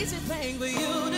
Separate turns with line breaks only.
easy thing for you to.